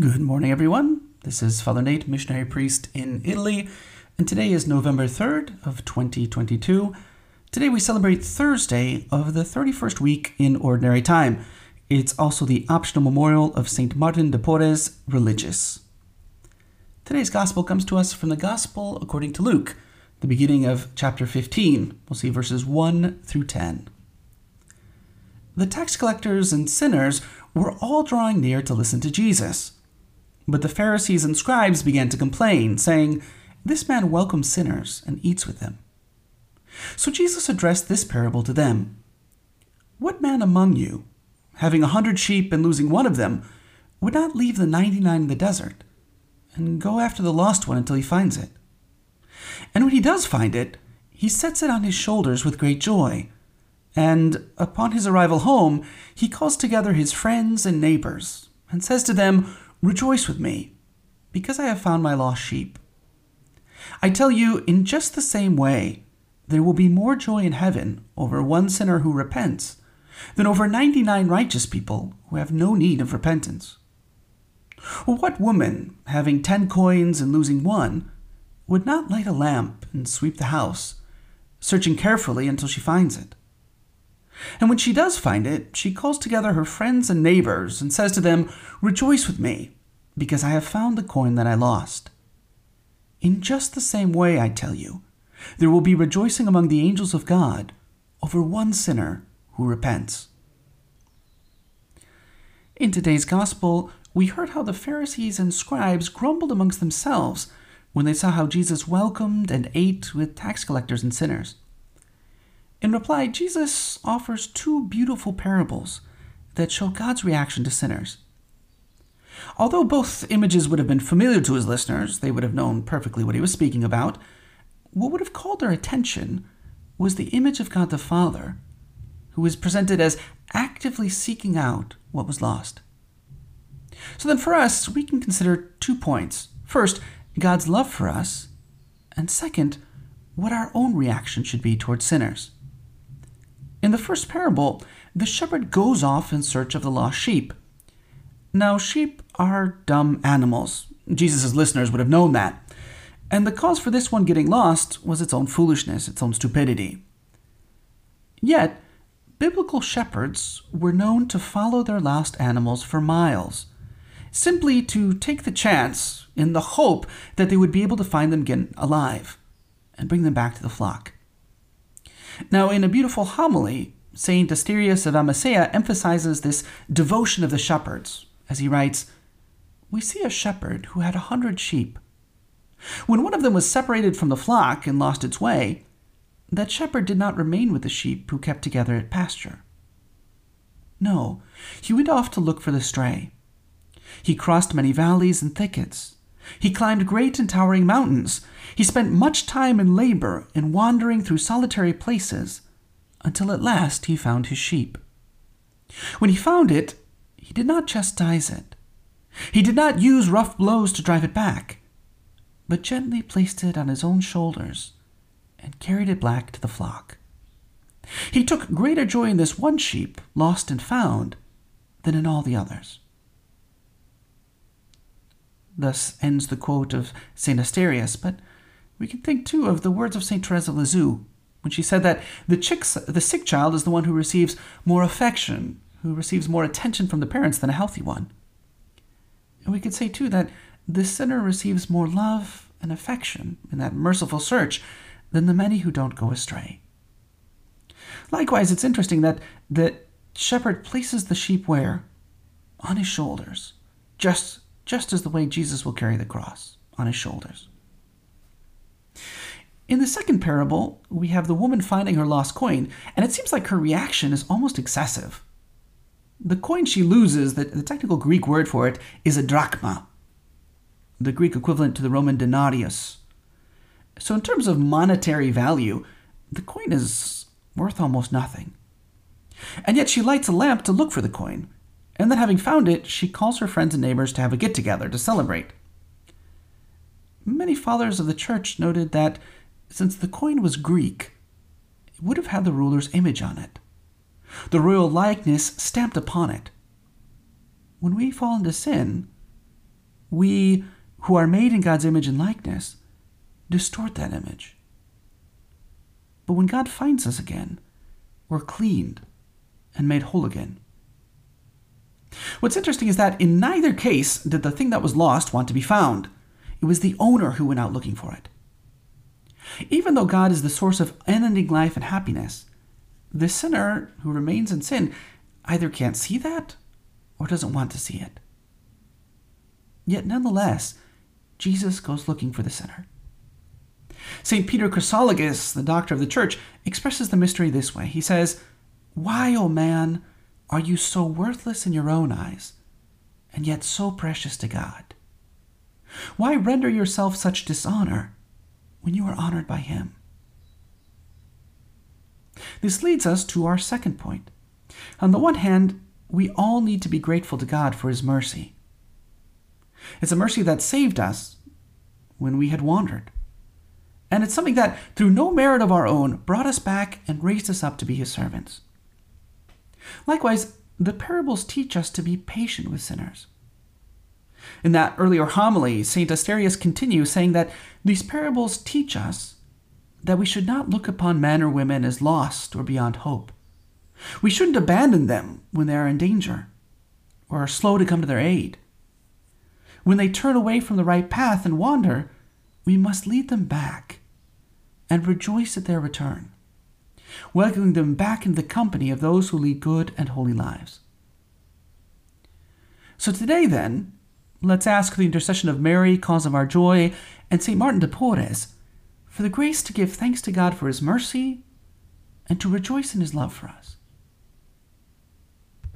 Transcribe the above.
Good morning, everyone. This is Father Nate, missionary priest in Italy, and today is November 3rd of 2022. Today we celebrate Thursday of the 31st week in Ordinary Time. It's also the optional memorial of St. Martin de Porres, religious. Today's Gospel comes to us from the Gospel according to Luke, the beginning of chapter 15. We'll see verses 1 through 10. The tax collectors and sinners were all drawing near to listen to Jesus. But the Pharisees and scribes began to complain, saying, This man welcomes sinners and eats with them. So Jesus addressed this parable to them What man among you, having a hundred sheep and losing one of them, would not leave the ninety nine in the desert and go after the lost one until he finds it? And when he does find it, he sets it on his shoulders with great joy. And upon his arrival home, he calls together his friends and neighbors and says to them, Rejoice with me, because I have found my lost sheep. I tell you, in just the same way, there will be more joy in heaven over one sinner who repents than over 99 righteous people who have no need of repentance. what woman, having ten coins and losing one, would not light a lamp and sweep the house, searching carefully until she finds it? And when she does find it, she calls together her friends and neighbors and says to them, Rejoice with me, because I have found the coin that I lost. In just the same way, I tell you, there will be rejoicing among the angels of God over one sinner who repents. In today's Gospel, we heard how the Pharisees and scribes grumbled amongst themselves when they saw how Jesus welcomed and ate with tax collectors and sinners. In reply, Jesus offers two beautiful parables that show God's reaction to sinners. Although both images would have been familiar to his listeners, they would have known perfectly what he was speaking about, what would have called their attention was the image of God the Father, who is presented as actively seeking out what was lost. So then, for us, we can consider two points. First, God's love for us, and second, what our own reaction should be towards sinners. In the first parable, the shepherd goes off in search of the lost sheep. Now, sheep are dumb animals. Jesus' listeners would have known that. And the cause for this one getting lost was its own foolishness, its own stupidity. Yet, biblical shepherds were known to follow their lost animals for miles, simply to take the chance in the hope that they would be able to find them again alive and bring them back to the flock. Now, in a beautiful homily, St. Asterius of Amasea emphasizes this devotion of the shepherds, as he writes We see a shepherd who had a hundred sheep. When one of them was separated from the flock and lost its way, that shepherd did not remain with the sheep who kept together at pasture. No, he went off to look for the stray. He crossed many valleys and thickets. He climbed great and towering mountains. He spent much time and labor in wandering through solitary places until at last he found his sheep. When he found it, he did not chastise it. He did not use rough blows to drive it back, but gently placed it on his own shoulders and carried it back to the flock. He took greater joy in this one sheep, lost and found, than in all the others. Thus ends the quote of St. Asterius, but we can think too of the words of St. Therese of Lisieux when she said that the, chicks, the sick child is the one who receives more affection, who receives more attention from the parents than a healthy one. And we could say too that the sinner receives more love and affection in that merciful search than the many who don't go astray. Likewise, it's interesting that the shepherd places the sheep where? On his shoulders, just just as the way Jesus will carry the cross on his shoulders. In the second parable, we have the woman finding her lost coin, and it seems like her reaction is almost excessive. The coin she loses, the, the technical Greek word for it, is a drachma, the Greek equivalent to the Roman denarius. So, in terms of monetary value, the coin is worth almost nothing. And yet she lights a lamp to look for the coin, and then having found it, she calls her friends and neighbors to have a get together to celebrate. Many fathers of the church noted that since the coin was Greek, it would have had the ruler's image on it, the royal likeness stamped upon it. When we fall into sin, we who are made in God's image and likeness distort that image. But when God finds us again, we're cleaned and made whole again. What's interesting is that in neither case did the thing that was lost want to be found. It was the owner who went out looking for it. Even though God is the source of unending life and happiness, the sinner who remains in sin either can't see that or doesn't want to see it. Yet nonetheless, Jesus goes looking for the sinner. St. Peter Chrysologus, the doctor of the church, expresses the mystery this way. He says, Why, O man, are you so worthless in your own eyes, and yet so precious to God? Why render yourself such dishonor when you are honored by Him? This leads us to our second point. On the one hand, we all need to be grateful to God for His mercy. It's a mercy that saved us when we had wandered. And it's something that, through no merit of our own, brought us back and raised us up to be His servants. Likewise, the parables teach us to be patient with sinners. In that earlier homily, St. Asterius continues saying that these parables teach us that we should not look upon men or women as lost or beyond hope. We shouldn't abandon them when they are in danger or are slow to come to their aid. When they turn away from the right path and wander, we must lead them back and rejoice at their return welcoming them back into the company of those who lead good and holy lives. So today, then, let's ask the intercession of Mary, cause of our joy, and St. Martin de Porres for the grace to give thanks to God for his mercy and to rejoice in his love for us.